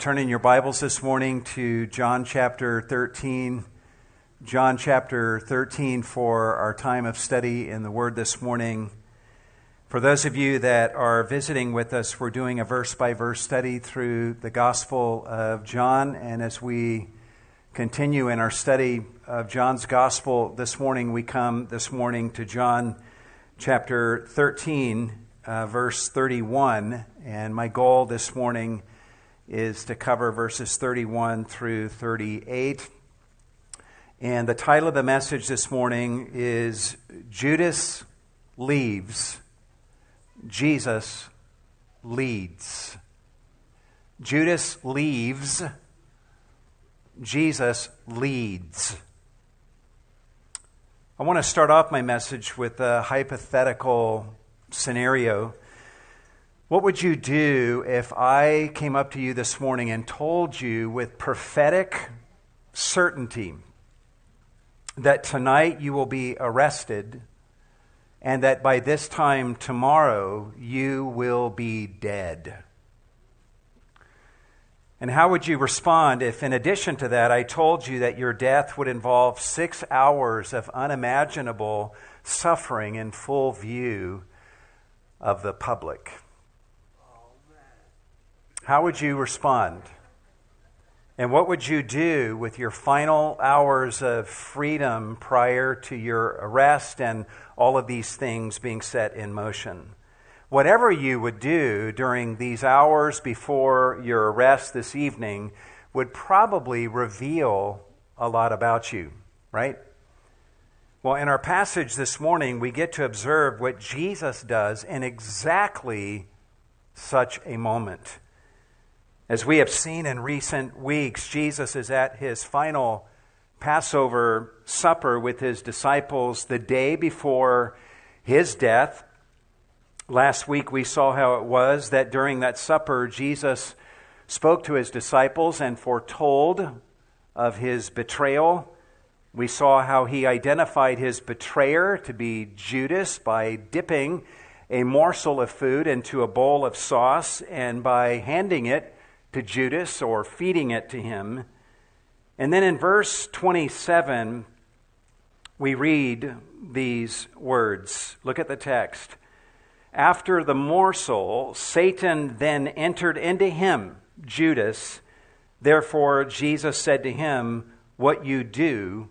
Turn in your Bibles this morning to John chapter 13. John chapter 13 for our time of study in the Word this morning. For those of you that are visiting with us, we're doing a verse by verse study through the Gospel of John. And as we continue in our study of John's Gospel this morning, we come this morning to John chapter 13, uh, verse 31. And my goal this morning is to cover verses 31 through 38. And the title of the message this morning is Judas Leaves, Jesus Leads. Judas leaves, Jesus leads. I want to start off my message with a hypothetical scenario. What would you do if I came up to you this morning and told you with prophetic certainty that tonight you will be arrested and that by this time tomorrow you will be dead? And how would you respond if, in addition to that, I told you that your death would involve six hours of unimaginable suffering in full view of the public? How would you respond? And what would you do with your final hours of freedom prior to your arrest and all of these things being set in motion? Whatever you would do during these hours before your arrest this evening would probably reveal a lot about you, right? Well, in our passage this morning, we get to observe what Jesus does in exactly such a moment. As we have seen in recent weeks, Jesus is at his final Passover supper with his disciples the day before his death. Last week we saw how it was that during that supper, Jesus spoke to his disciples and foretold of his betrayal. We saw how he identified his betrayer to be Judas by dipping a morsel of food into a bowl of sauce and by handing it to Judas or feeding it to him. And then in verse 27, we read these words. Look at the text. After the morsel, Satan then entered into him, Judas. Therefore, Jesus said to him, What you do,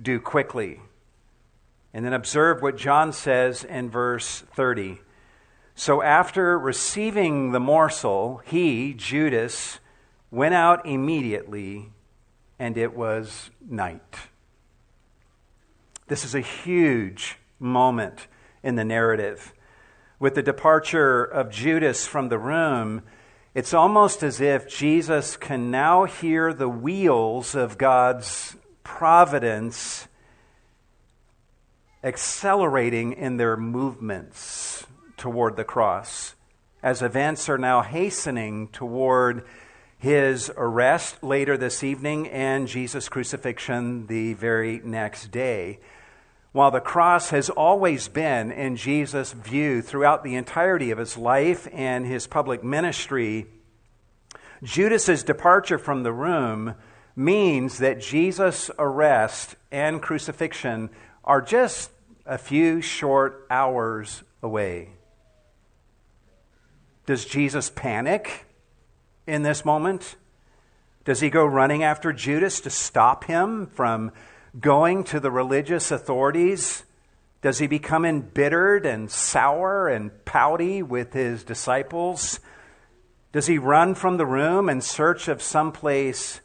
do quickly. And then observe what John says in verse 30. So after receiving the morsel, he, Judas, went out immediately, and it was night. This is a huge moment in the narrative. With the departure of Judas from the room, it's almost as if Jesus can now hear the wheels of God's providence accelerating in their movements toward the cross, as events are now hastening toward his arrest later this evening and Jesus' crucifixion the very next day. While the cross has always been in Jesus' view throughout the entirety of his life and his public ministry, Judas's departure from the room means that Jesus' arrest and crucifixion are just a few short hours away. Does Jesus panic in this moment? Does he go running after Judas to stop him from going to the religious authorities? Does he become embittered and sour and pouty with his disciples? Does he run from the room in search of some place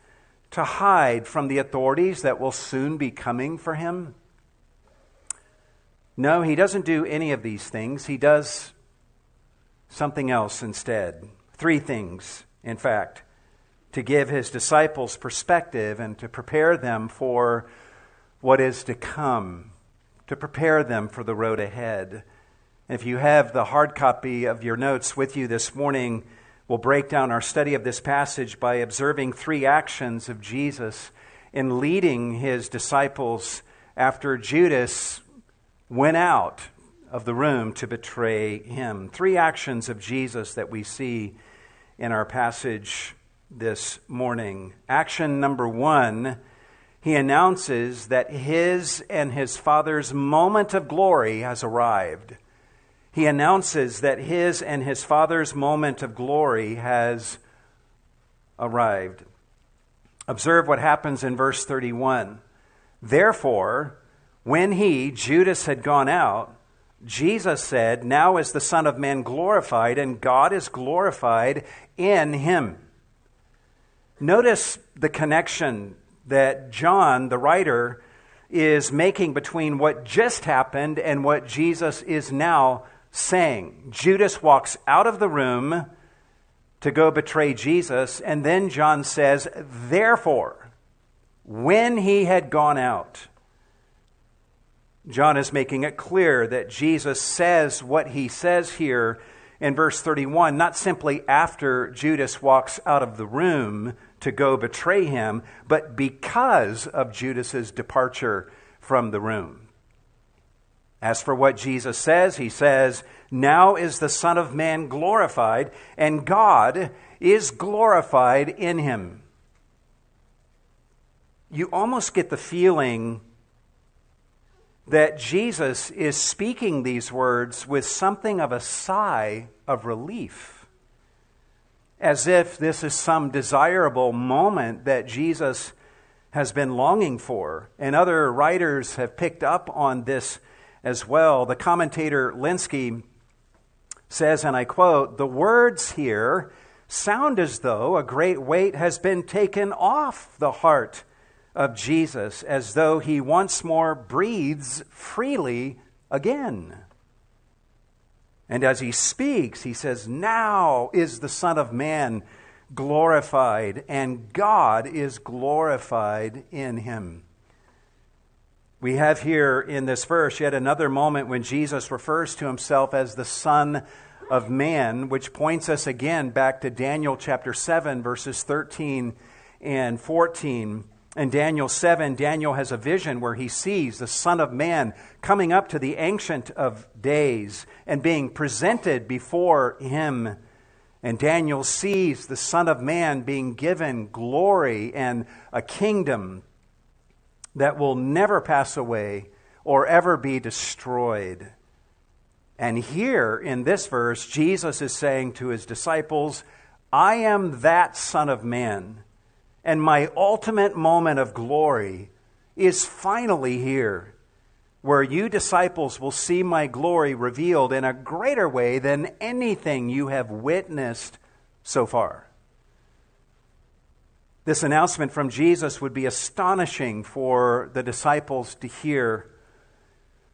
to hide from the authorities that will soon be coming for him? No, he doesn't do any of these things. He does something else instead. Three things, in fact, to give his disciples perspective and to prepare them for what is to come, to prepare them for the road ahead. If you have the hard copy of your notes with you this morning, we'll break down our study of this passage by observing three actions of Jesus in leading his disciples after Judas went out of the room to betray him. Three actions of Jesus that we see in our passage this morning. Action number one he announces that his and his Father's moment of glory has arrived. He announces that his and his Father's moment of glory has arrived. Observe what happens in verse 31. Therefore, when he, Judas, had gone out, Jesus said, Now is the Son of Man glorified, and God is glorified in him. Notice the connection that John, the writer, is making between what just happened and what Jesus is now saying. Judas walks out of the room to go betray Jesus, and then John says, Therefore, when he had gone out, John is making it clear that Jesus says what he says here in verse 31, not simply after Judas walks out of the room to go betray him, but because of Judas's departure from the room. As for what Jesus says, he says, Now is the Son of Man glorified, and God is glorified in him. You almost get the feeling that Jesus is speaking these words with something of a sigh of relief as if this is some desirable moment that Jesus has been longing for. And other writers have picked up on this as well. The commentator Lenski says, and I quote, the words here sound as though a great weight has been taken off the heart of Jesus, as though he once more breathes freely again. And as he speaks, he says, Now is the Son of Man glorified, and God is glorified in him. We have here in this verse yet another moment when Jesus refers to himself as the Son of Man, which points us again back to Daniel chapter 7, verses 13 and 14 in Daniel 7, Daniel has a vision where he sees the Son of Man coming up to the Ancient of Days and being presented before him. And Daniel sees the Son of Man being given glory and a kingdom that will never pass away or ever be destroyed. And here in this verse, Jesus is saying to his disciples, I am that Son of Man and my ultimate moment of glory is finally here, where you disciples will see my glory revealed in a greater way than anything you have witnessed so far. This announcement from Jesus would be astonishing for the disciples to hear,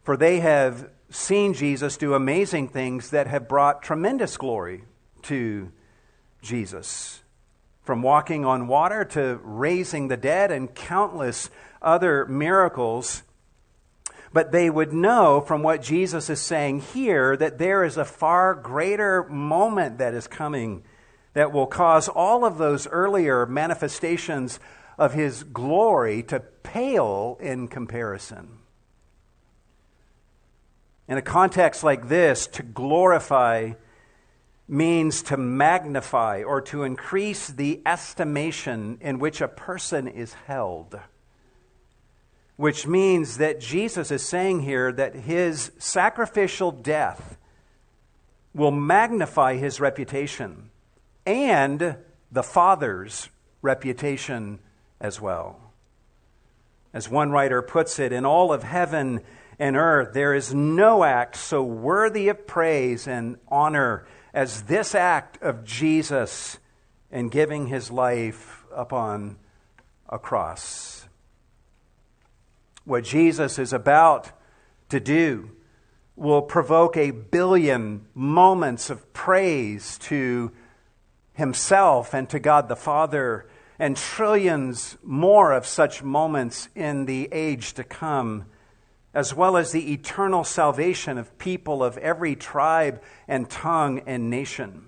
for they have seen Jesus do amazing things that have brought tremendous glory to Jesus from walking on water to raising the dead and countless other miracles. But they would know from what Jesus is saying here that there is a far greater moment that is coming that will cause all of those earlier manifestations of his glory to pale in comparison. In a context like this, to glorify means to magnify or to increase the estimation in which a person is held. Which means that Jesus is saying here that his sacrificial death will magnify his reputation and the Father's reputation as well. As one writer puts it, in all of heaven and earth, there is no act so worthy of praise and honor as this act of Jesus in giving his life upon a cross. What Jesus is about to do will provoke a billion moments of praise to himself and to God the Father, and trillions more of such moments in the age to come as well as the eternal salvation of people of every tribe and tongue and nation.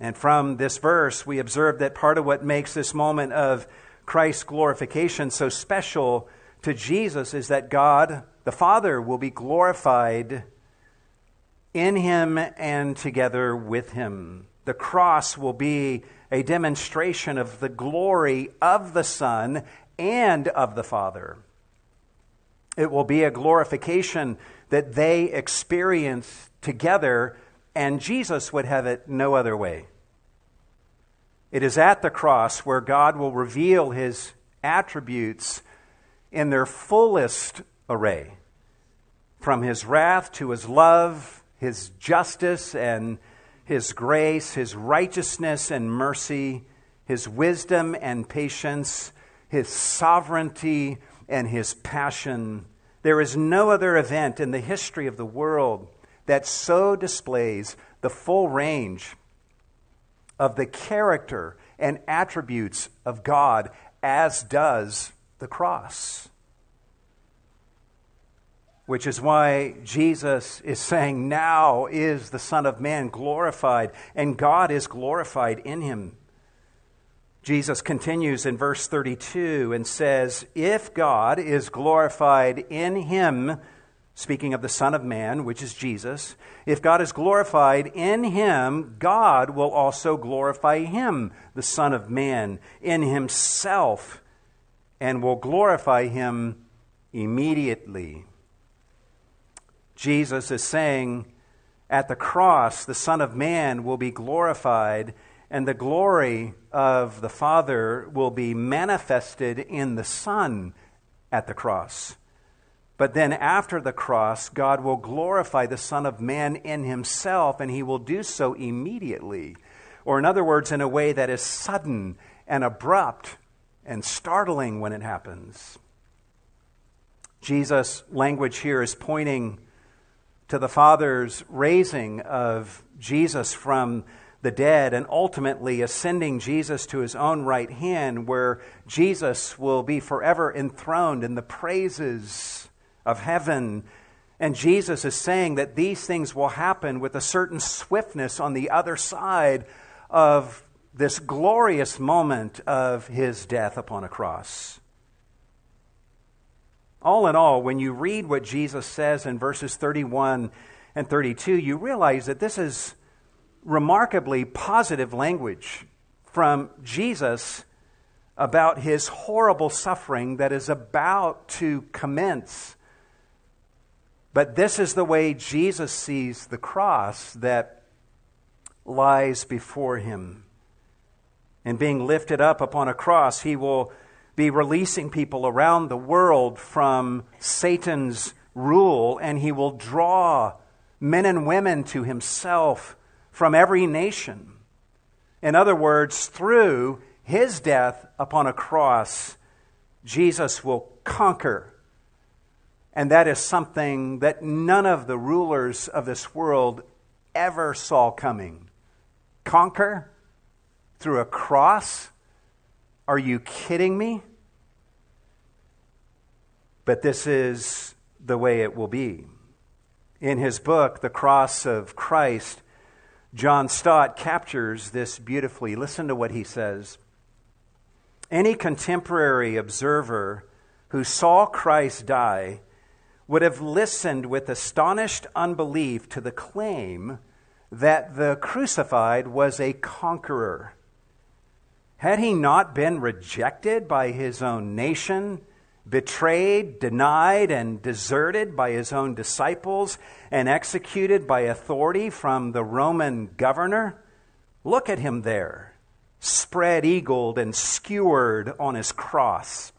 And from this verse, we observe that part of what makes this moment of Christ's glorification so special to Jesus is that God, the Father, will be glorified in him and together with him. the cross will be a demonstration of the glory of the Son and of the Father. It will be a glorification that they experience together, and Jesus would have it no other way. It is at the cross where God will reveal his attributes in their fullest array from his wrath to his love, his justice and his grace, his righteousness and mercy, his wisdom and patience, his sovereignty and his passion. There is no other event in the history of the world that so displays the full range of the character and attributes of God as does the cross. Which is why Jesus is saying, Now is the Son of Man glorified, and God is glorified in him. Jesus continues in verse 32 and says, If God is glorified in him, speaking of the Son of Man, which is Jesus, if God is glorified in him, God will also glorify him, the Son of Man, in himself, and will glorify him immediately. Jesus is saying, at the cross, the Son of Man will be glorified, and the glory of the Father will be manifested in the Son at the cross. But then after the cross, God will glorify the Son of Man in himself, and he will do so immediately. Or, in other words, in a way that is sudden and abrupt and startling when it happens. Jesus' language here is pointing to the Father's raising of Jesus from the dead and ultimately ascending Jesus to his own right hand, where Jesus will be forever enthroned in the praises of heaven. And Jesus is saying that these things will happen with a certain swiftness on the other side of this glorious moment of his death upon a cross. All in all, when you read what Jesus says in verses 31 and 32, you realize that this is remarkably positive language from Jesus about his horrible suffering that is about to commence. But this is the way Jesus sees the cross that lies before him. And being lifted up upon a cross, he will be releasing people around the world from Satan's rule, and he will draw men and women to himself from every nation. In other words, through his death upon a cross, Jesus will conquer. And that is something that none of the rulers of this world ever saw coming. Conquer through a cross? Are you kidding me? But this is the way it will be. In his book, The Cross of Christ, John Stott captures this beautifully. Listen to what he says. Any contemporary observer who saw Christ die would have listened with astonished unbelief to the claim that the crucified was a conqueror. Had he not been rejected by his own nation, betrayed, denied, and deserted by his own disciples, and executed by authority from the Roman governor? Look at him there, spread eagled and skewered on his cross,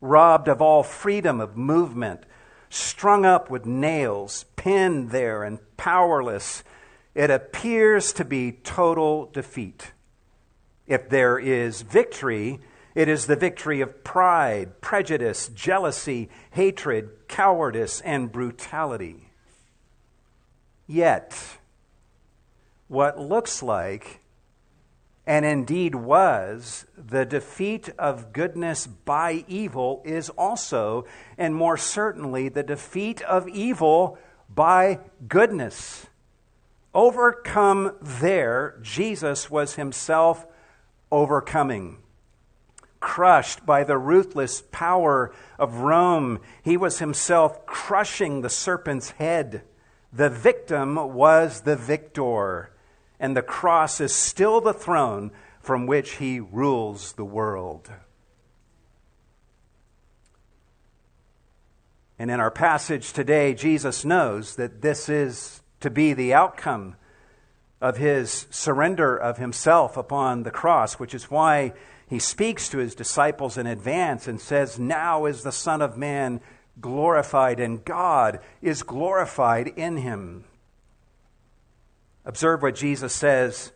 robbed of all freedom of movement, strung up with nails, pinned there and powerless. It appears to be total defeat. If there is victory, it is the victory of pride, prejudice, jealousy, hatred, cowardice, and brutality. Yet, what looks like, and indeed was, the defeat of goodness by evil is also, and more certainly, the defeat of evil by goodness. Overcome there, Jesus was himself overcoming. Crushed by the ruthless power of Rome, he was himself crushing the serpent's head. The victim was the victor. and the cross is still the throne from which he rules the world. And in our passage today, Jesus knows that this is to be the outcome of his surrender of himself upon the cross, which is why he speaks to his disciples in advance and says, Now is the Son of Man glorified, and God is glorified in him. Observe what Jesus says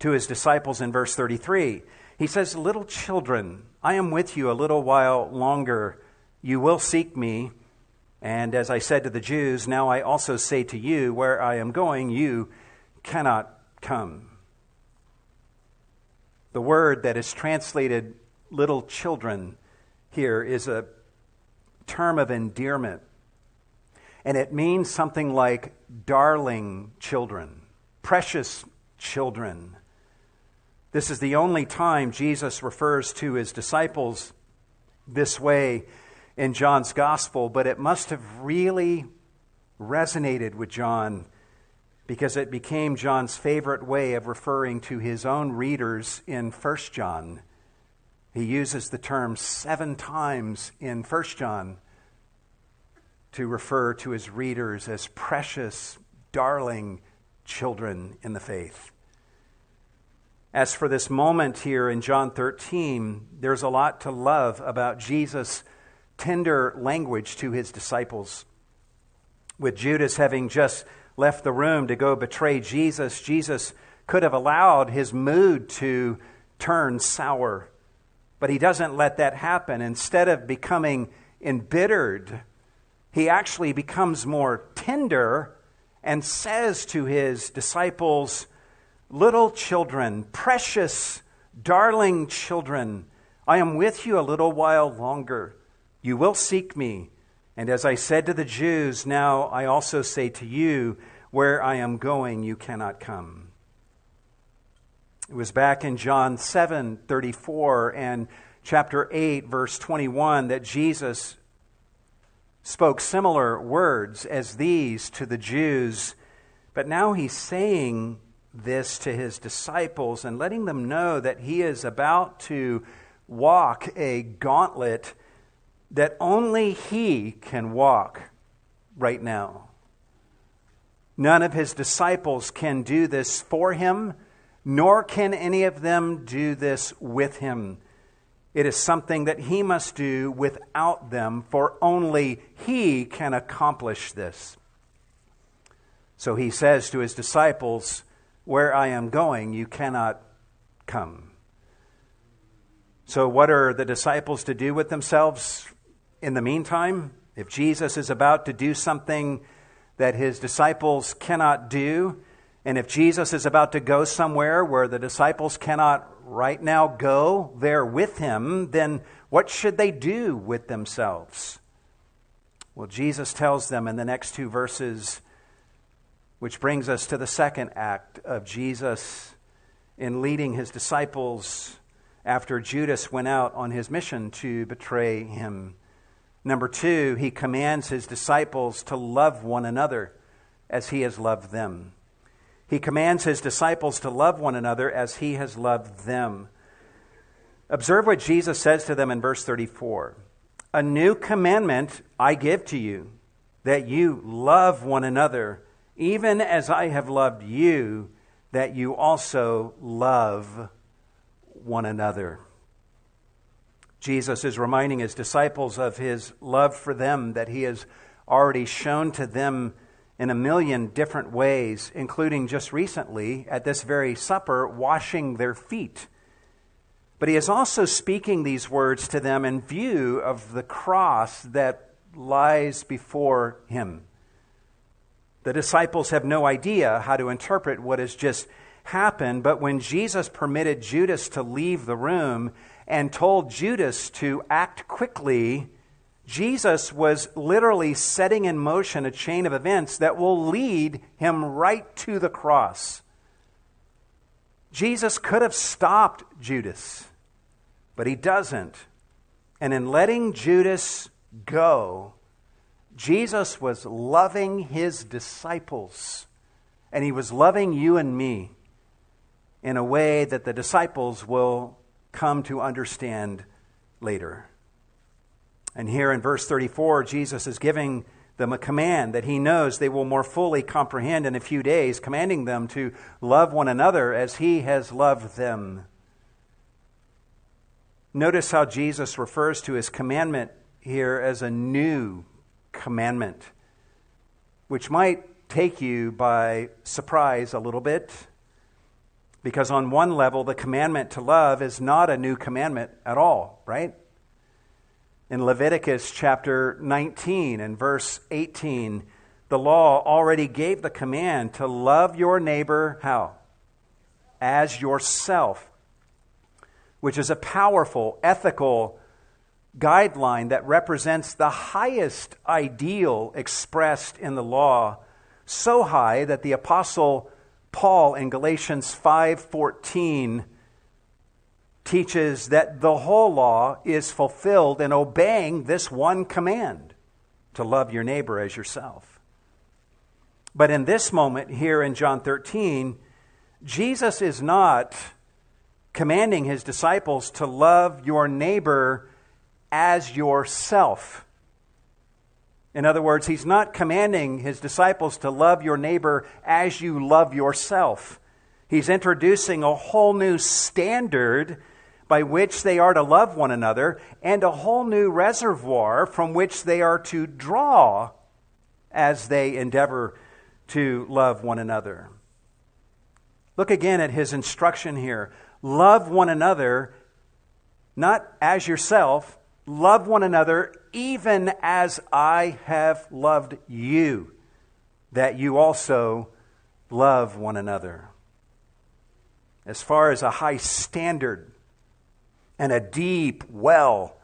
to his disciples in verse 33. He says, Little children, I am with you a little while longer. You will seek me. And as I said to the Jews, now I also say to you, where I am going, you cannot come. The word that is translated little children here is a term of endearment. And it means something like darling children, precious children. This is the only time Jesus refers to his disciples this way in John's gospel, but it must have really resonated with John because it became John's favorite way of referring to his own readers in 1 John. He uses the term seven times in 1 John to refer to his readers as precious, darling children in the faith. As for this moment here in John 13, there's a lot to love about Jesus' tender language to his disciples. With Judas having just left the room to go betray Jesus, Jesus could have allowed his mood to turn sour. But he doesn't let that happen. Instead of becoming embittered, he actually becomes more tender and says to his disciples, Little children, precious, darling children, I am with you a little while longer. You will seek me. And as I said to the Jews, now I also say to you, where I am going, you cannot come. It was back in John 7 34 and chapter 8, verse 21, that Jesus spoke similar words as these to the Jews. But now he's saying this to his disciples and letting them know that he is about to walk a gauntlet that only he can walk right now. None of his disciples can do this for him, nor can any of them do this with him. It is something that he must do without them, for only he can accomplish this. So he says to his disciples, Where I am going, you cannot come. So, what are the disciples to do with themselves in the meantime? If Jesus is about to do something that his disciples cannot do, and if Jesus is about to go somewhere where the disciples cannot right now go there with him, then what should they do with themselves? Well, Jesus tells them in the next two verses, which brings us to the second act of Jesus in leading his disciples after Judas went out on his mission to betray him. Number two, he commands his disciples to love one another as he has loved them. He commands his disciples to love one another as he has loved them. Observe what Jesus says to them in verse 34 A new commandment I give to you, that you love one another, even as I have loved you, that you also love one another. Jesus is reminding his disciples of his love for them that he has already shown to them in a million different ways, including just recently at this very supper, washing their feet. But he is also speaking these words to them in view of the cross that lies before him. The disciples have no idea how to interpret what has just happened, but when Jesus permitted Judas to leave the room and told Judas to act quickly, Jesus was literally setting in motion a chain of events that will lead him right to the cross. Jesus could have stopped Judas, but he doesn't. And in letting Judas go, Jesus was loving his disciples, and he was loving you and me. in a way that the disciples will come to understand later. And here in verse 34, Jesus is giving them a command that he knows they will more fully comprehend in a few days, commanding them to love one another as he has loved them. Notice how Jesus refers to his commandment here as a new commandment, which might take you by surprise a little bit. Because on one level, the commandment to love is not a new commandment at all, right? In Leviticus chapter 19 and verse 18, the law already gave the command to love your neighbor how? As yourself, which is a powerful ethical guideline that represents the highest ideal expressed in the law, so high that the apostle Paul in Galatians 5:14 teaches that the whole law is fulfilled in obeying this one command to love your neighbor as yourself. But in this moment here in John 13, Jesus is not commanding his disciples to love your neighbor as yourself. In other words, he's not commanding his disciples to love your neighbor as you love yourself. He's introducing a whole new standard by which they are to love one another, and a whole new reservoir from which they are to draw as they endeavor to love one another. Look again at his instruction here. Love one another, not as yourself, love one another even as I have loved you, that you also love one another. As far as a high standard and a deep well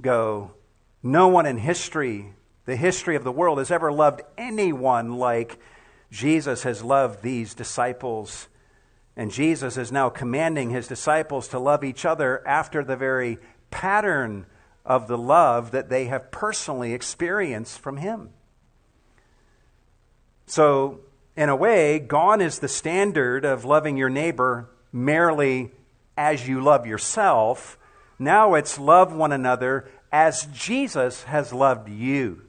go. No one in history, the history of the world, has ever loved anyone like Jesus has loved these disciples. And Jesus is now commanding his disciples to love each other after the very pattern of the love that they have personally experienced from him. So, in a way, gone is the standard of loving your neighbor merely as you love yourself. Now it's love one another as Jesus has loved you.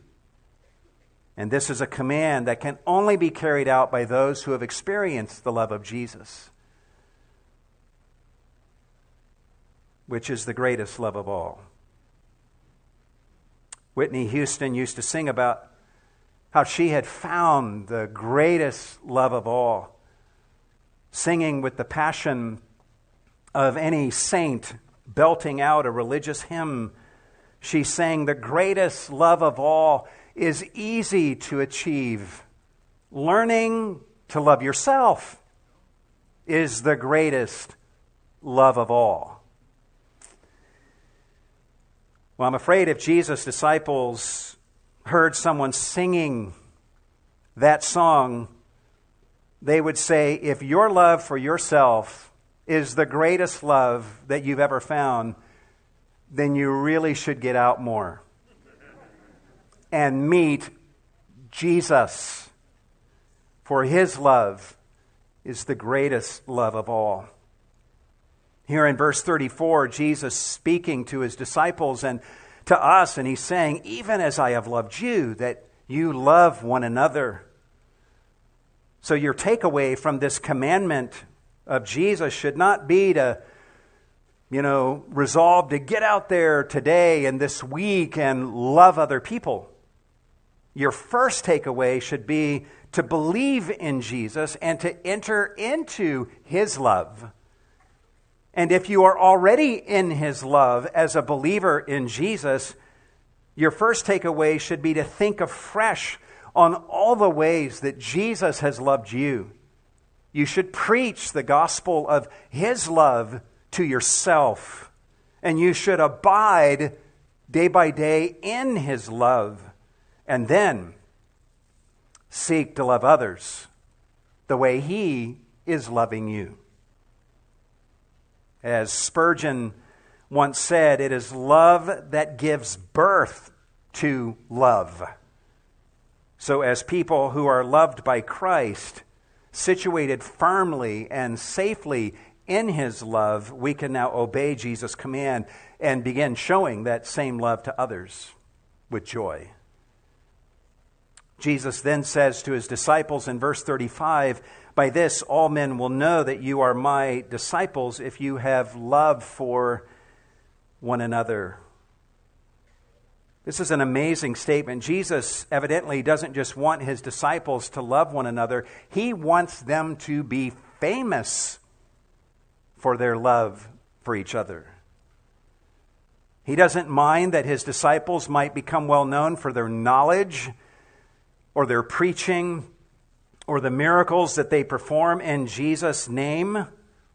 And this is a command that can only be carried out by those who have experienced the love of Jesus, which is the greatest love of all. Whitney Houston used to sing about how she had found the greatest love of all, singing with the passion of any saint belting out a religious hymn. She sang, The greatest love of all is easy to achieve. Learning to love yourself is the greatest love of all. Well, I'm afraid if Jesus' disciples heard someone singing that song, they would say, If your love for yourself is the greatest love that you've ever found, then you really should get out more and meet Jesus. For his love is the greatest love of all. Here in verse 34, Jesus speaking to his disciples and to us, and he's saying, Even as I have loved you, that you love one another. So, your takeaway from this commandment of Jesus should not be to, you know, resolve to get out there today and this week and love other people. Your first takeaway should be to believe in Jesus and to enter into his love. And if you are already in his love as a believer in Jesus, your first takeaway should be to think afresh on all the ways that Jesus has loved you. You should preach the gospel of His love to yourself, and you should abide day by day in His love, and then seek to love others the way He is loving you. As Spurgeon once said, it is love that gives birth to love. So, as people who are loved by Christ, situated firmly and safely in his love, we can now obey Jesus' command and begin showing that same love to others with joy. Jesus then says to his disciples in verse 35 By this all men will know that you are my disciples if you have love for one another. This is an amazing statement. Jesus evidently doesn't just want his disciples to love one another, he wants them to be famous for their love for each other. He doesn't mind that his disciples might become well known for their knowledge or their preaching or the miracles that they perform in Jesus' name.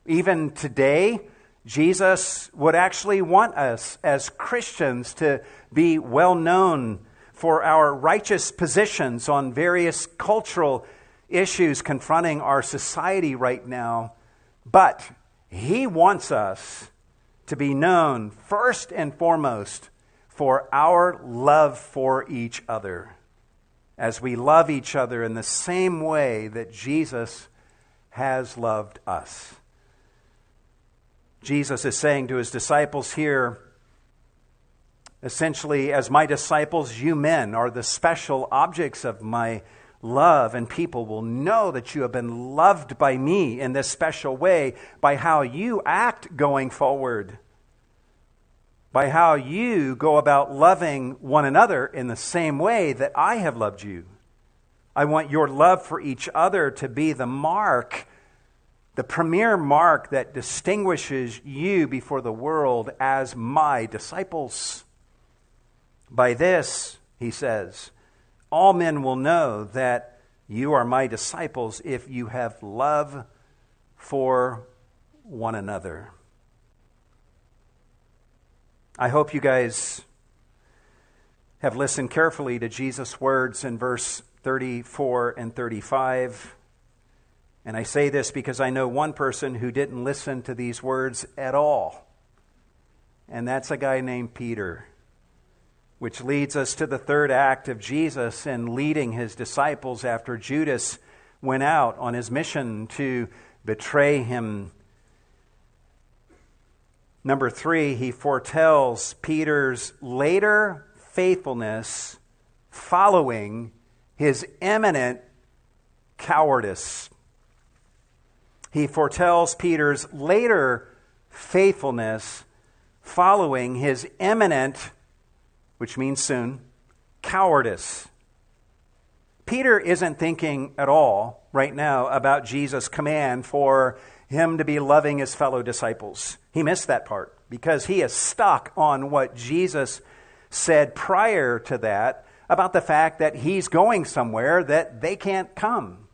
Even today, Jesus would actually want us as Christians to be well known for our righteous positions on various cultural issues confronting our society right now. But He wants us to be known first and foremost for our love for each other as we love each other in the same way that Jesus has loved us. Jesus is saying to his disciples here, essentially, as my disciples, you men are the special objects of my love, and people will know that you have been loved by me in this special way by how you act going forward by how you go about loving one another in the same way that I have loved you. I want your love for each other to be the mark, the premier mark that distinguishes you before the world as my disciples. By this, he says, all men will know that you are my disciples if you have love for one another. I hope you guys have listened carefully to Jesus' words in verse 34 and 35. And I say this because I know one person who didn't listen to these words at all. And that's a guy named Peter. Which leads us to the third act of Jesus in leading his disciples after Judas went out on his mission to betray him Number three, he foretells Peter's later faithfulness following his imminent cowardice. He foretells Peter's later faithfulness following his imminent, which means soon, cowardice. Peter isn't thinking at all right now about Jesus' command for him to be loving his fellow disciples. He missed that part because he is stuck on what Jesus said prior to that about the fact that he's going somewhere that they can't come.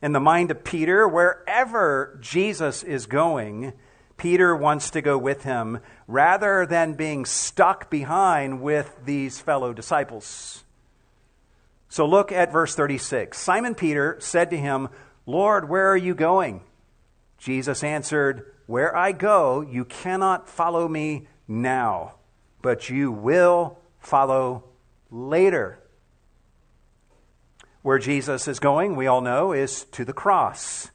In the mind of Peter, wherever Jesus is going, Peter wants to go with him rather than being stuck behind with these fellow disciples. So look at verse 36. Simon Peter said to him, Lord, where are you going? Jesus answered, Where I go, you cannot follow me now, but you will follow later. Where Jesus is going, we all know, is to the cross,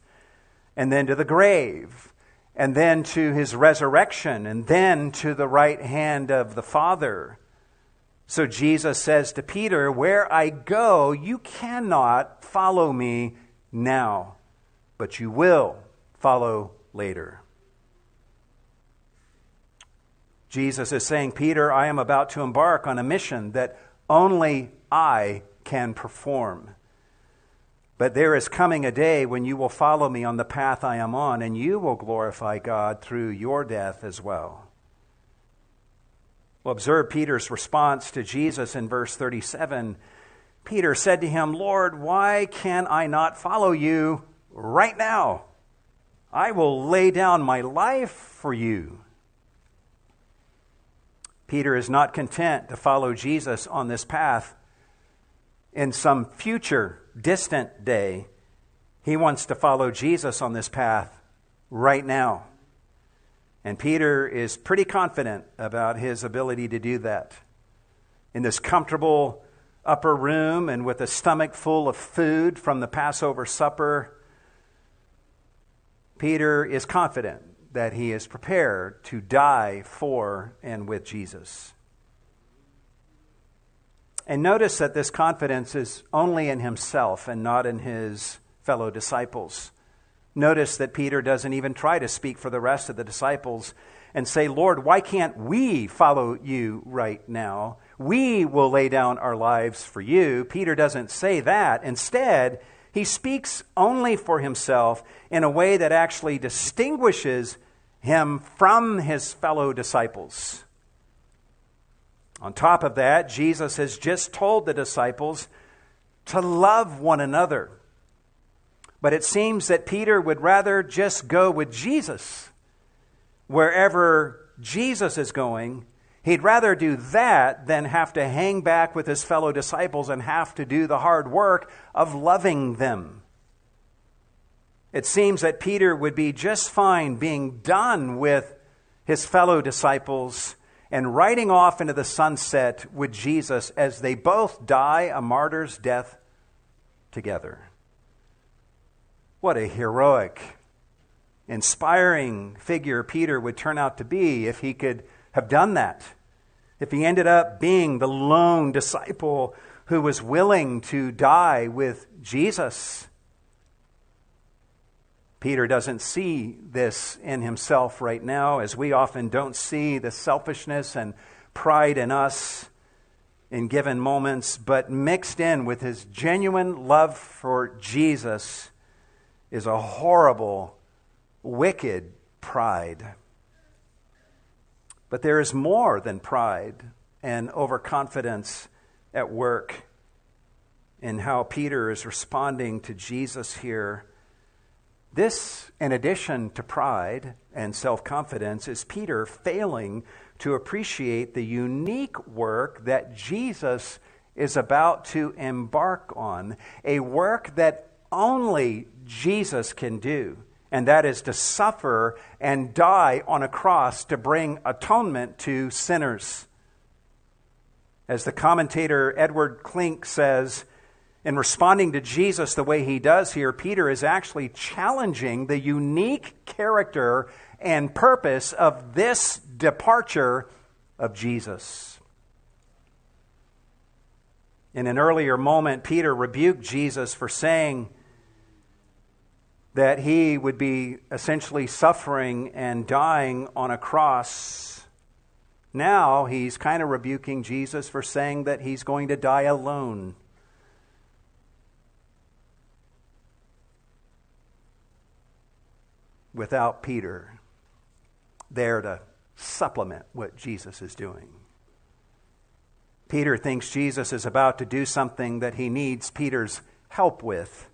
and then to the grave, and then to his resurrection, and then to the right hand of the Father. So Jesus says to Peter, Where I go, you cannot follow me now, but you will follow later. Jesus is saying, Peter, I am about to embark on a mission that only I can perform. But there is coming a day when you will follow me on the path I am on, and you will glorify God through your death as well. Well, observe Peter's response to Jesus in verse 37. Peter said to him, Lord, why can I not follow you right now? I will lay down my life for you. Peter is not content to follow Jesus on this path in some future distant day. He wants to follow Jesus on this path right now. And Peter is pretty confident about his ability to do that. In this comfortable upper room and with a stomach full of food from the Passover supper, Peter is confident that he is prepared to die for and with Jesus. And notice that this confidence is only in himself and not in his fellow disciples. Notice that Peter doesn't even try to speak for the rest of the disciples and say, Lord, why can't we follow you right now? We will lay down our lives for you. Peter doesn't say that. Instead, he speaks only for himself in a way that actually distinguishes him from his fellow disciples. On top of that, Jesus has just told the disciples to love one another. But it seems that Peter would rather just go with Jesus. Wherever Jesus is going, he'd rather do that than have to hang back with his fellow disciples and have to do the hard work of loving them. It seems that Peter would be just fine being done with his fellow disciples and riding off into the sunset with Jesus as they both die a martyr's death together. What a heroic, inspiring figure Peter would turn out to be if he could have done that. If he ended up being the lone disciple who was willing to die with Jesus. Peter doesn't see this in himself right now, as we often don't see the selfishness and pride in us in given moments, but mixed in with his genuine love for Jesus is a horrible, wicked pride. But there is more than pride and overconfidence at work in how Peter is responding to Jesus here. This, in addition to pride and self confidence, is Peter failing to appreciate the unique work that Jesus is about to embark on, a work that only Jesus can do, and that is to suffer and die on a cross to bring atonement to sinners. As the commentator Edward Klink says, in responding to Jesus the way he does here, Peter is actually challenging the unique character and purpose of this departure of Jesus. In an earlier moment, Peter rebuked Jesus for saying that he would be essentially suffering and dying on a cross. Now he's kind of rebuking Jesus for saying that he's going to die alone. without Peter there to supplement what Jesus is doing. Peter thinks Jesus is about to do something that he needs Peter's help with.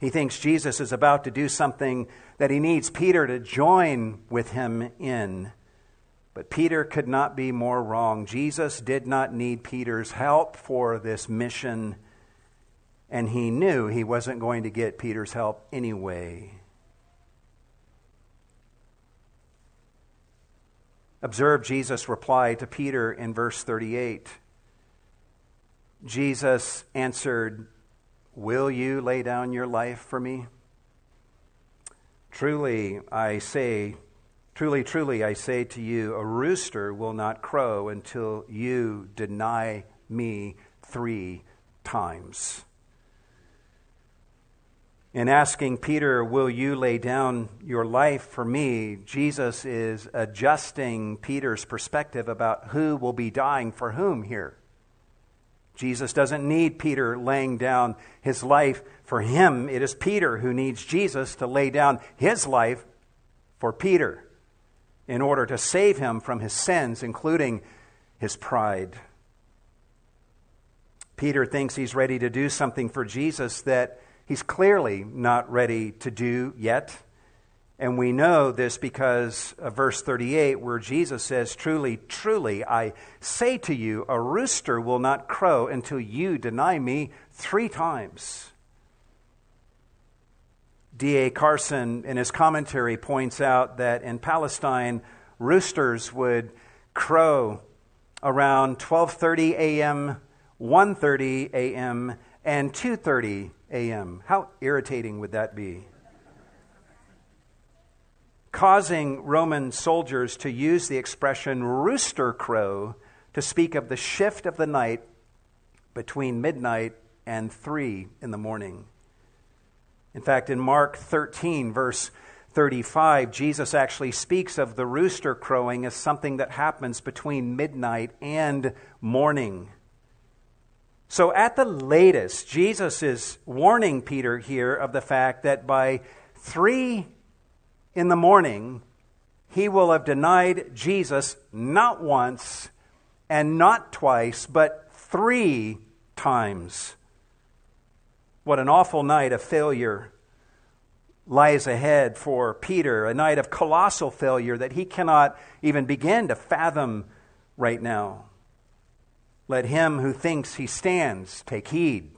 He thinks Jesus is about to do something that he needs Peter to join with him in. But Peter could not be more wrong. Jesus did not need Peter's help for this mission, and he knew he wasn't going to get Peter's help anyway. Observe Jesus' reply to Peter in verse 38. Jesus answered, Will you lay down your life for me? Truly, I say, truly, truly, I say to you, a rooster will not crow until you deny me three times. In asking Peter, Will you lay down your life for me? Jesus is adjusting Peter's perspective about who will be dying for whom here. Jesus doesn't need Peter laying down his life for him. It is Peter who needs Jesus to lay down his life for Peter in order to save him from his sins, including his pride. Peter thinks he's ready to do something for Jesus that he's clearly not ready to do yet. And we know this because of verse 38, where Jesus says, Truly, truly, I say to you, a rooster will not crow until you deny me three times. D.A. Carson, in his commentary, points out that in Palestine, roosters would crow around 12:30 a.m 1:30 a.m. and 2:30 a.m. How irritating would that be? Causing Roman soldiers to use the expression rooster crow to speak of the shift of the night between midnight and 3 in the morning. In fact, in Mark 13, verse 35, Jesus actually speaks of the rooster crowing as something that happens between midnight and morning. So, at the latest, Jesus is warning Peter here of the fact that by three in the morning, he will have denied Jesus not once and not twice, but three times. What an awful night of failure lies ahead for Peter, a night of colossal failure that he cannot even begin to fathom right now. Let him who thinks he stands take heed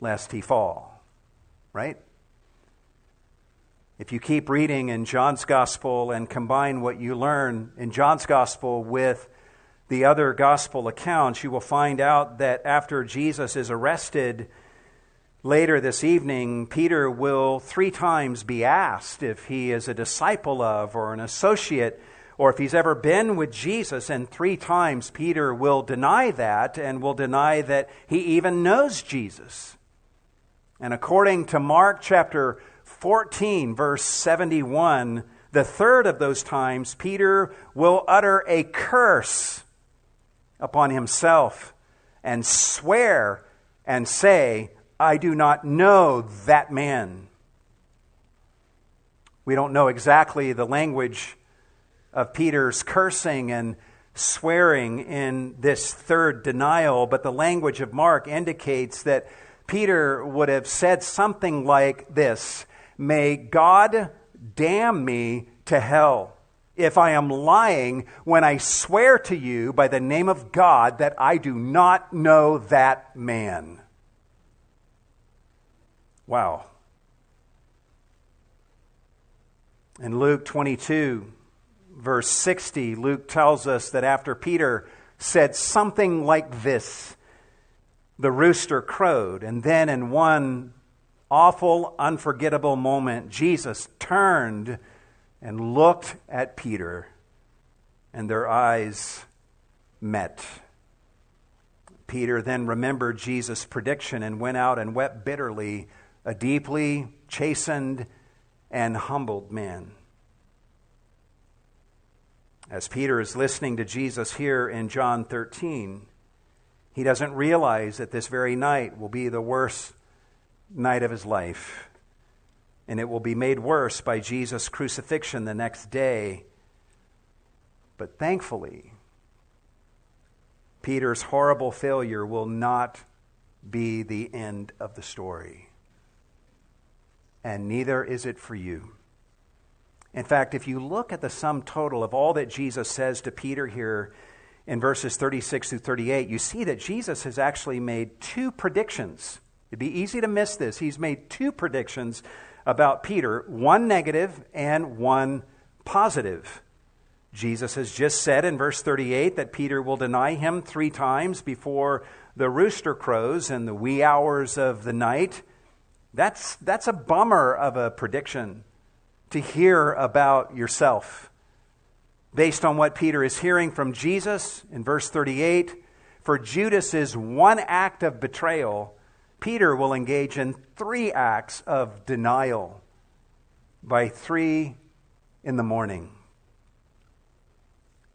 lest he fall. Right? If you keep reading in John's Gospel and combine what you learn in John's Gospel with the other Gospel accounts, you will find out that after Jesus is arrested, Later this evening, Peter will three times be asked if he is a disciple of or an associate or if he's ever been with Jesus, and three times Peter will deny that and will deny that he even knows Jesus. And according to Mark chapter 14, verse 71, the third of those times, Peter will utter a curse upon himself and swear and say, I do not know that man. We don't know exactly the language of Peter's cursing and swearing in this third denial, but the language of Mark indicates that Peter would have said something like this May God damn me to hell if I am lying when I swear to you by the name of God that I do not know that man. Wow. In Luke 22, verse 60, Luke tells us that after Peter said something like this, the rooster crowed. And then, in one awful, unforgettable moment, Jesus turned and looked at Peter, and their eyes met. Peter then remembered Jesus' prediction and went out and wept bitterly a deeply chastened and humbled man. As Peter is listening to Jesus here in John 13, he doesn't realize that this very night will be the worst night of his life. And it will be made worse by Jesus' crucifixion the next day. But thankfully, Peter's horrible failure will not be the end of the story and neither is it for you. In fact, if you look at the sum total of all that Jesus says to Peter here in verses 36 through 38, you see that Jesus has actually made two predictions. It'd be easy to miss this. He's made two predictions about Peter, one negative and one positive. Jesus has just said in verse 38 that Peter will deny him three times before the rooster crows in the wee hours of the night. That's, that's a bummer of a prediction to hear about yourself. Based on what Peter is hearing from Jesus in verse 38, for Judas's one act of betrayal, Peter will engage in three acts of denial by three in the morning.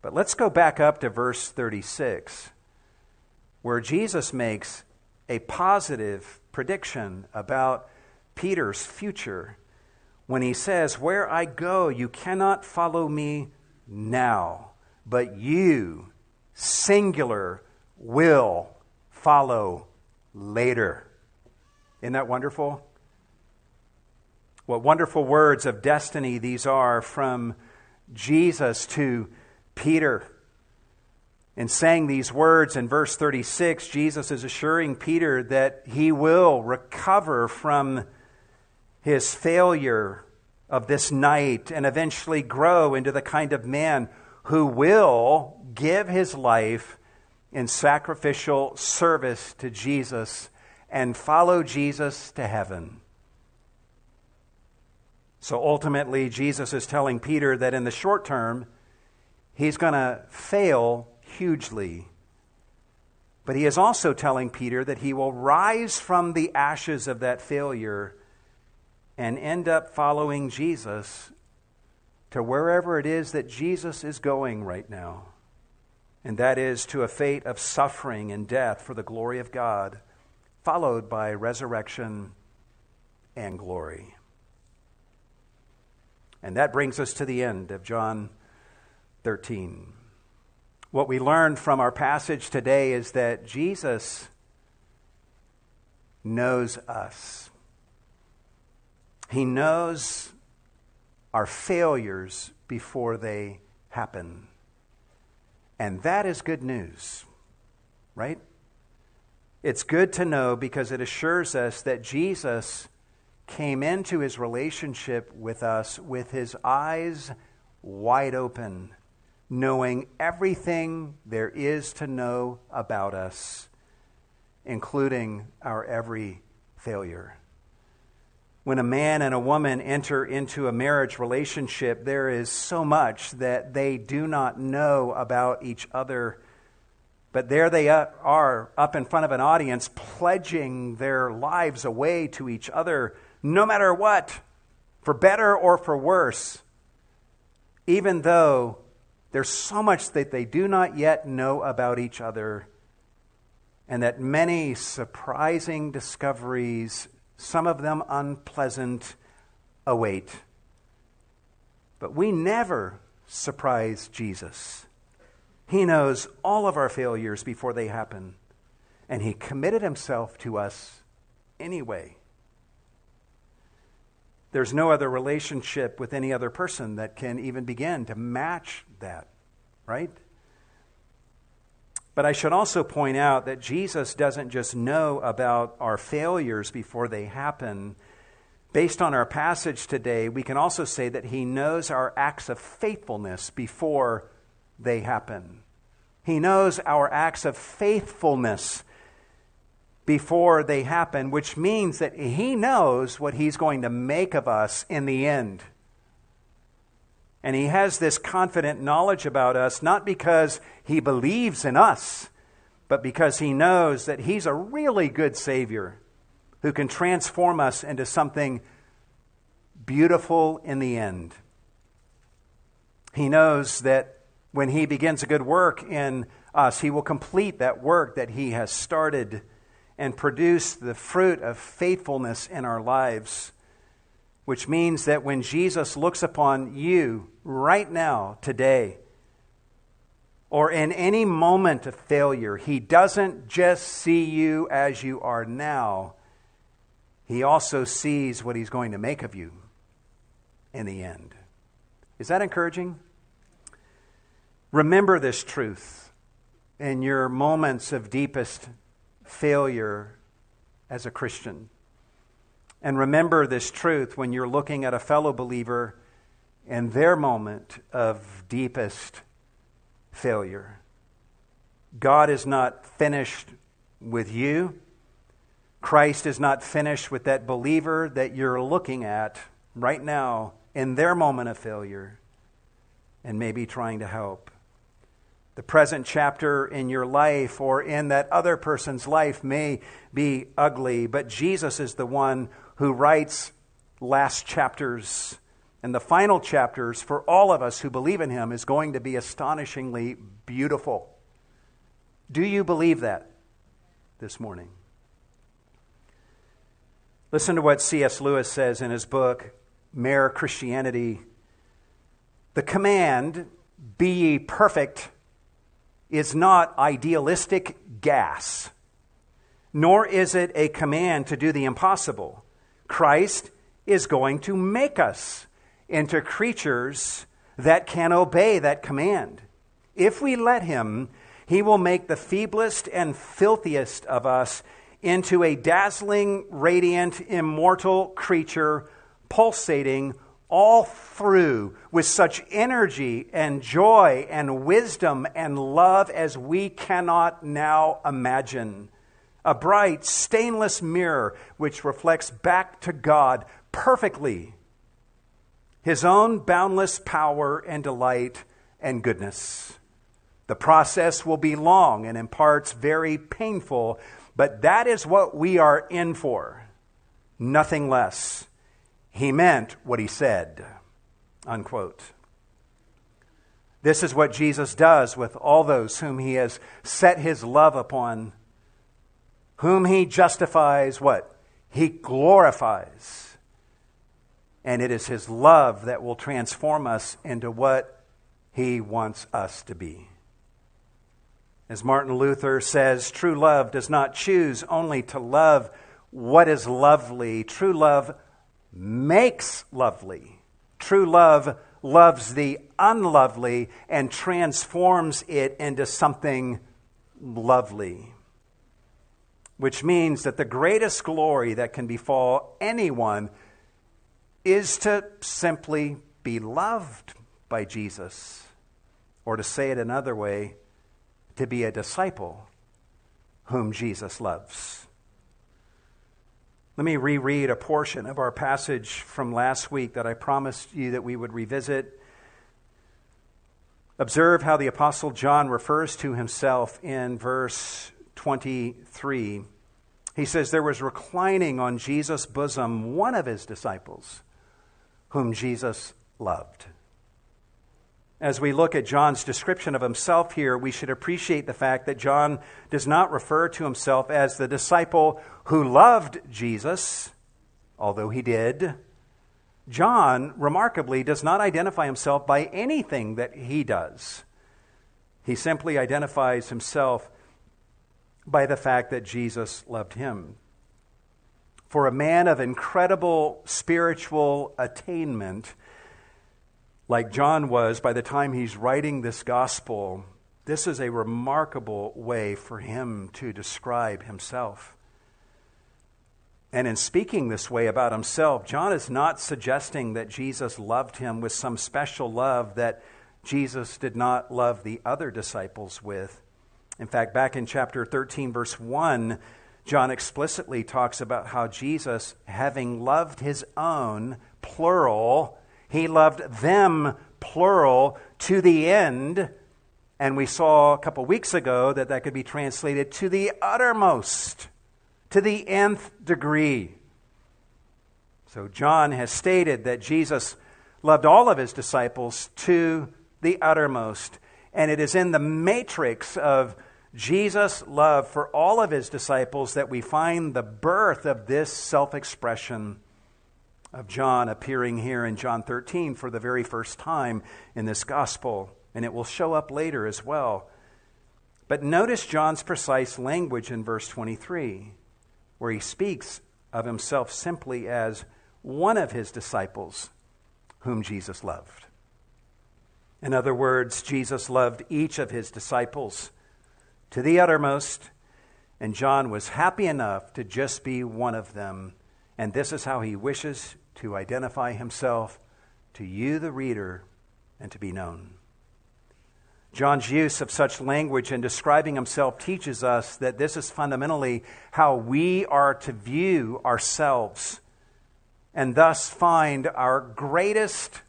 But let's go back up to verse 36, where Jesus makes a positive prediction about Peter's future when he says, Where I go, you cannot follow me now, but you, singular, will follow later. Isn't that wonderful? What wonderful words of destiny these are from Jesus to Peter. In saying these words in verse 36, Jesus is assuring Peter that he will recover from his failure of this night and eventually grow into the kind of man who will give his life in sacrificial service to Jesus and follow Jesus to heaven. So ultimately, Jesus is telling Peter that in the short term, he's going to fail hugely. But he is also telling Peter that he will rise from the ashes of that failure and end up following Jesus to wherever it is that Jesus is going right now. And that is to a fate of suffering and death for the glory of God, followed by resurrection and glory. And that brings us to the end of John 13. What we learn from our passage today is that Jesus knows us. He knows our failures before they happen. And that is good news, right? It's good to know because it assures us that Jesus came into his relationship with us with his eyes wide open, knowing everything there is to know about us, including our every failure. When a man and a woman enter into a marriage relationship, there is so much that they do not know about each other. But there they are, up in front of an audience, pledging their lives away to each other no matter what, for better or for worse, even though there's so much that they do not yet know about each other, and that many surprising discoveries, some of them unpleasant, await. But we never surprise Jesus. He knows all of our failures before they happen, and He committed Himself to us anyway. There's no other relationship with any other person that can even begin to match that, right? But I should also point out that Jesus doesn't just know about our failures before they happen. Based on our passage today, we can also say that he knows our acts of faithfulness before they happen. He knows our acts of faithfulness before they happen, which means that He knows what He's going to make of us in the end. And He has this confident knowledge about us, not because He believes in us, but because He knows that He's a really good Savior who can transform us into something beautiful in the end. He knows that when He begins a good work in us, He will complete that work that He has started and produce the fruit of faithfulness in our lives, which means that when Jesus looks upon you right now, today, or in any moment of failure, he doesn't just see you as you are now, he also sees what he's going to make of you in the end. Is that encouraging? Remember this truth in your moments of deepest failure as a Christian. And remember this truth when you're looking at a fellow believer in their moment of deepest failure. God is not finished with you. Christ is not finished with that believer that you're looking at right now in their moment of failure and maybe trying to help the present chapter in your life or in that other person's life may be ugly, but Jesus is the one who writes last chapters. And the final chapters for all of us who believe in him is going to be astonishingly beautiful. Do you believe that this morning? Listen to what C.S. Lewis says in his book, Mere Christianity. The command, be ye perfect, is not idealistic gas, nor is it a command to do the impossible. Christ is going to make us into creatures that can obey that command. If we let Him, He will make the feeblest and filthiest of us into a dazzling, radiant, immortal creature pulsating all through with such energy and joy and wisdom and love as we cannot now imagine. A bright, stainless mirror which reflects back to God perfectly His own boundless power and delight and goodness. The process will be long and in parts very painful, but that is what we are in for. Nothing less. He meant what he said. Unquote. This is what Jesus does with all those whom he has set his love upon, whom he justifies what? He glorifies. And it is his love that will transform us into what he wants us to be. As Martin Luther says, true love does not choose only to love what is lovely. True love makes lovely. True love loves the unlovely and transforms it into something lovely. Which means that the greatest glory that can befall anyone is to simply be loved by Jesus. Or to say it another way, to be a disciple whom Jesus loves. Let me reread a portion of our passage from last week that I promised you that we would revisit. Observe how the Apostle John refers to himself in verse 23. He says, There was reclining on Jesus' bosom one of his disciples, whom Jesus loved. As we look at John's description of himself here, we should appreciate the fact that John does not refer to himself as the disciple who loved Jesus, although he did. John, remarkably, does not identify himself by anything that he does. He simply identifies himself by the fact that Jesus loved him. For a man of incredible spiritual attainment, like John was by the time he's writing this gospel, this is a remarkable way for him to describe himself. And in speaking this way about himself, John is not suggesting that Jesus loved him with some special love that Jesus did not love the other disciples with. In fact, back in chapter 13, verse 1, John explicitly talks about how Jesus, having loved his own, plural, he loved them, plural, to the end. And we saw a couple weeks ago that that could be translated to the uttermost, to the nth degree. So John has stated that Jesus loved all of his disciples to the uttermost. And it is in the matrix of Jesus' love for all of his disciples that we find the birth of this self expression of John appearing here in John 13 for the very first time in this gospel, and it will show up later as well. But notice John's precise language in verse 23, where he speaks of himself simply as one of his disciples whom Jesus loved. In other words, Jesus loved each of his disciples to the uttermost, and John was happy enough to just be one of them. And this is how he wishes to identify himself to you, the reader, and to be known. John's use of such language in describing himself teaches us that this is fundamentally how we are to view ourselves and thus find our greatest,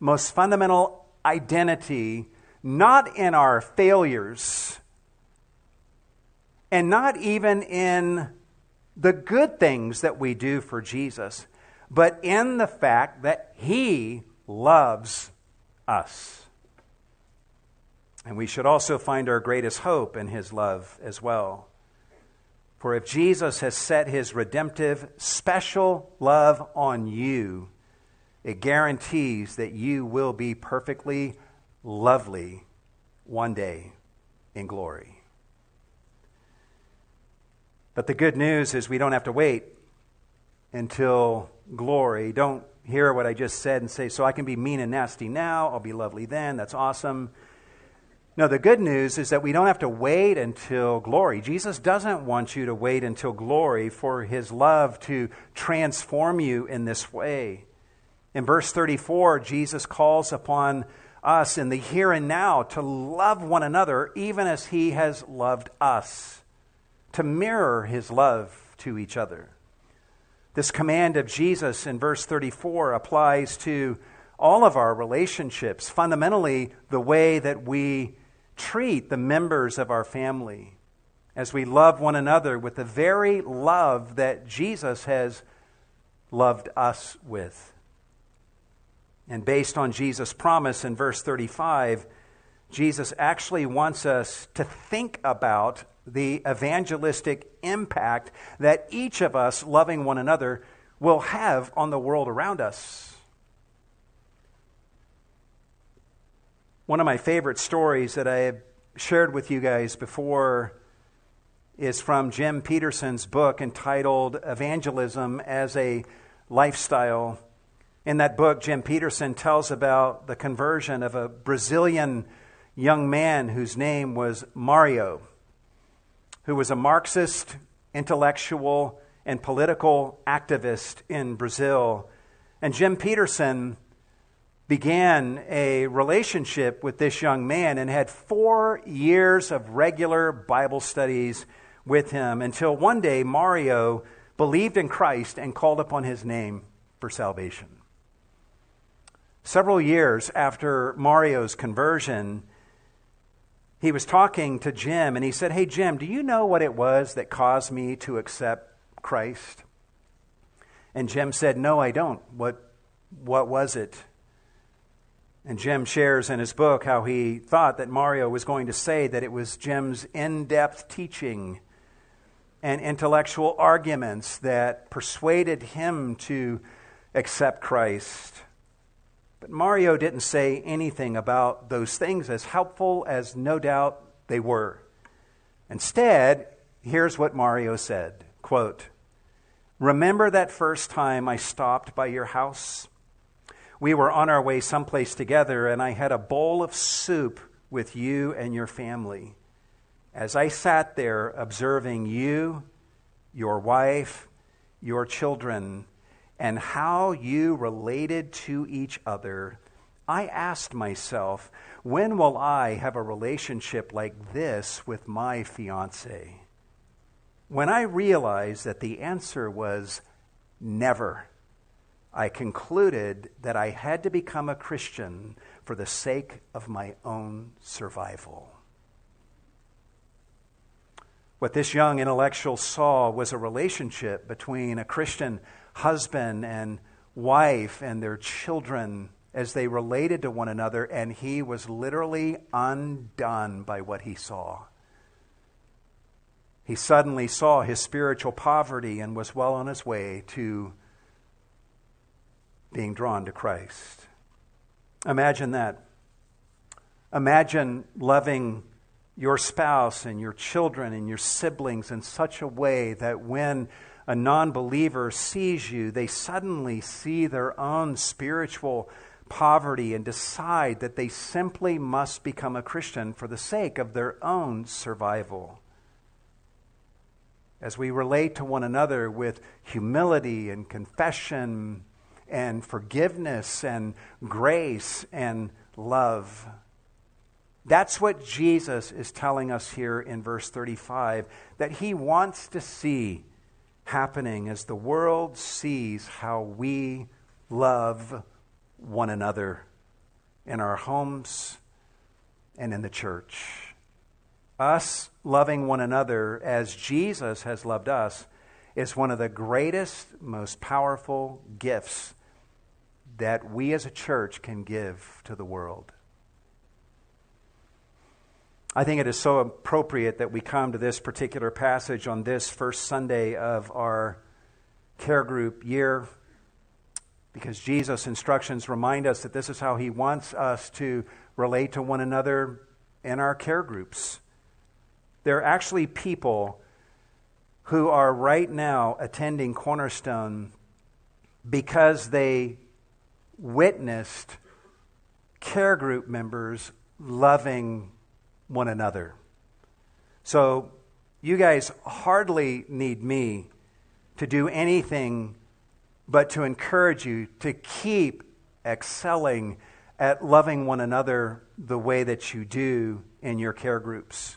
most fundamental identity not in our failures and not even in the good things that we do for Jesus, but in the fact that He loves us. And we should also find our greatest hope in His love as well. For if Jesus has set His redemptive, special love on you, it guarantees that you will be perfectly lovely one day in glory. But the good news is we don't have to wait until glory. Don't hear what I just said and say, so I can be mean and nasty now, I'll be lovely then, that's awesome. No, the good news is that we don't have to wait until glory. Jesus doesn't want you to wait until glory for his love to transform you in this way. In verse 34, Jesus calls upon us in the here and now to love one another even as he has loved us, to mirror his love to each other. This command of Jesus in verse 34 applies to all of our relationships, fundamentally, the way that we treat the members of our family as we love one another with the very love that Jesus has loved us with. And based on Jesus' promise in verse 35, Jesus actually wants us to think about the evangelistic impact that each of us loving one another will have on the world around us. One of my favorite stories that I have shared with you guys before is from Jim Petersen's book entitled Evangelism as a Lifestyle. In that book, Jim Petersen tells about the conversion of a Brazilian young man whose name was Mario, who was a Marxist, intellectual, and political activist in Brazil. And Jim Petersen began a relationship with this young man and had four years of regular Bible studies with him until one day Mario believed in Christ and called upon his name for salvation. Several years after Mario's conversion, he was talking to Jim and he said, Hey, Jim, do you know what it was that caused me to accept Christ? And Jim said, No, I don't. What, what was it? And Jim shares in his book how he thought that Mario was going to say that it was Jim's in depth teaching and intellectual arguments that persuaded him to accept Christ. But Mario didn't say anything about those things, as helpful as no doubt they were. Instead, here's what Mario said quote, Remember that first time I stopped by your house? We were on our way someplace together, and I had a bowl of soup with you and your family. As I sat there observing you, your wife, your children, and how you related to each other, I asked myself, when will I have a relationship like this with my fiance? When I realized that the answer was never, I concluded that I had to become a Christian for the sake of my own survival. What this young intellectual saw was a relationship between a Christian husband and wife and their children as they related to one another, and he was literally undone by what he saw. He suddenly saw his spiritual poverty and was well on his way to being drawn to Christ. Imagine that. Imagine loving your spouse and your children and your siblings in such a way that when a non believer sees you, they suddenly see their own spiritual poverty and decide that they simply must become a Christian for the sake of their own survival. As we relate to one another with humility and confession and forgiveness and grace and love. That's what Jesus is telling us here in verse 35 that he wants to see happening as the world sees how we love one another in our homes and in the church. Us loving one another as Jesus has loved us is one of the greatest, most powerful gifts that we as a church can give to the world. I think it is so appropriate that we come to this particular passage on this first Sunday of our care group year because Jesus' instructions remind us that this is how he wants us to relate to one another in our care groups. There are actually people who are right now attending Cornerstone because they witnessed care group members loving one another. So, you guys hardly need me to do anything but to encourage you to keep excelling at loving one another the way that you do in your care groups.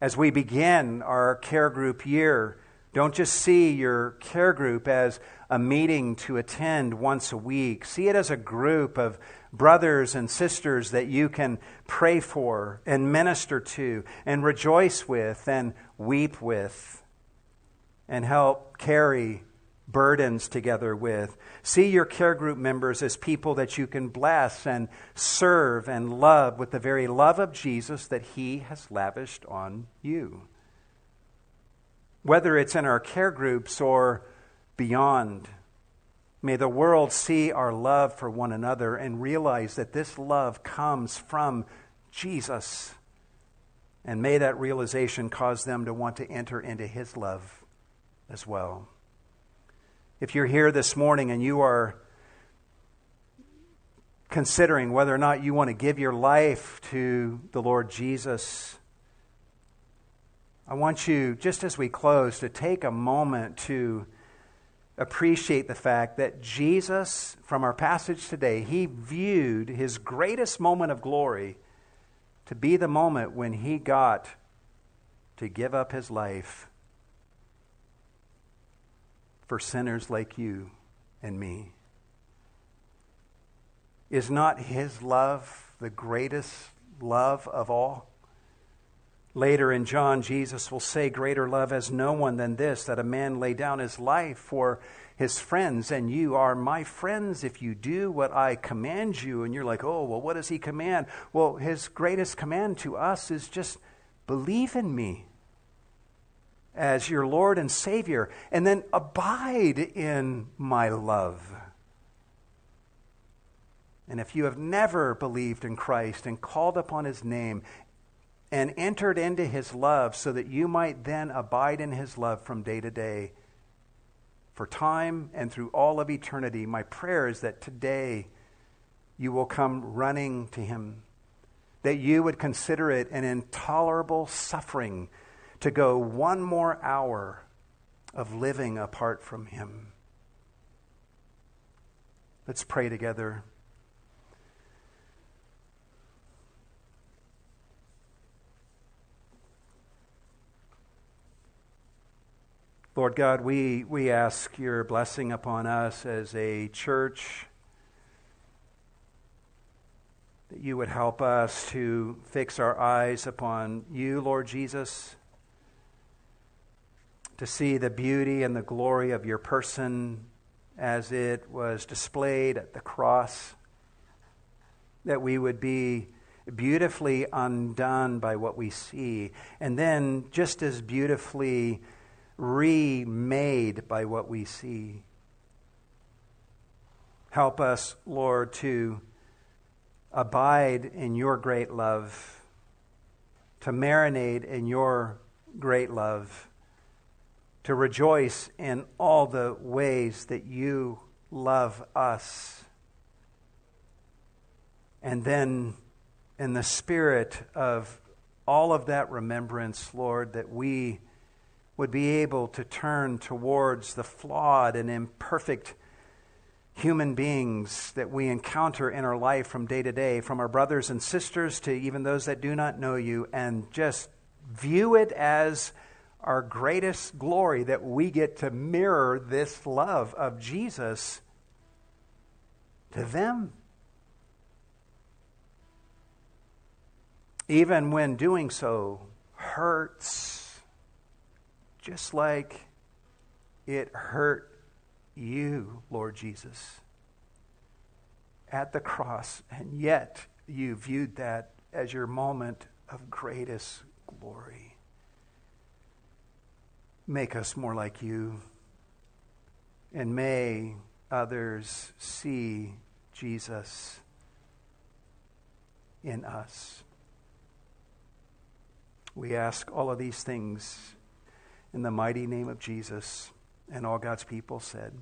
As we begin our care group year, don't just see your care group as a meeting to attend once a week. See it as a group of brothers and sisters that you can pray for and minister to and rejoice with and weep with and help carry burdens together with. See your care group members as people that you can bless and serve and love with the very love of Jesus that He has lavished on you. Whether it's in our care groups or beyond, may the world see our love for one another and realize that this love comes from Jesus. And may that realization cause them to want to enter into His love as well. If you're here this morning and you are considering whether or not you want to give your life to the Lord Jesus, I want you, just as we close, to take a moment to appreciate the fact that Jesus, from our passage today, he viewed his greatest moment of glory to be the moment when he got to give up his life for sinners like you and me. Is not his love the greatest love of all? Later in John, Jesus will say, Greater love has no one than this, that a man lay down his life for his friends, and you are my friends if you do what I command you. And you're like, Oh, well, what does he command? Well, his greatest command to us is just believe in me as your Lord and Savior, and then abide in my love. And if you have never believed in Christ and called upon his name and entered into his love so that you might then abide in his love from day to day, for time and through all of eternity, my prayer is that today you will come running to him, that you would consider it an intolerable suffering to go one more hour of living apart from Him. Let's pray together. Lord God, we, we ask your blessing upon us as a church, that you would help us to fix our eyes upon you, Lord Jesus to see the beauty and the glory of your person as it was displayed at the cross, that we would be beautifully undone by what we see, and then just as beautifully remade by what we see. Help us, Lord, to abide in your great love, to marinate in your great love to rejoice in all the ways that you love us. And then, in the spirit of all of that remembrance, Lord, that we would be able to turn towards the flawed and imperfect human beings that we encounter in our life from day to day, from our brothers and sisters to even those that do not know you, and just view it as our greatest glory that we get to mirror this love of Jesus to them. Even when doing so hurts, just like it hurt you, Lord Jesus, at the cross, and yet you viewed that as your moment of greatest glory. Make us more like you. And may others see Jesus in us. We ask all of these things in the mighty name of Jesus. And all God's people said,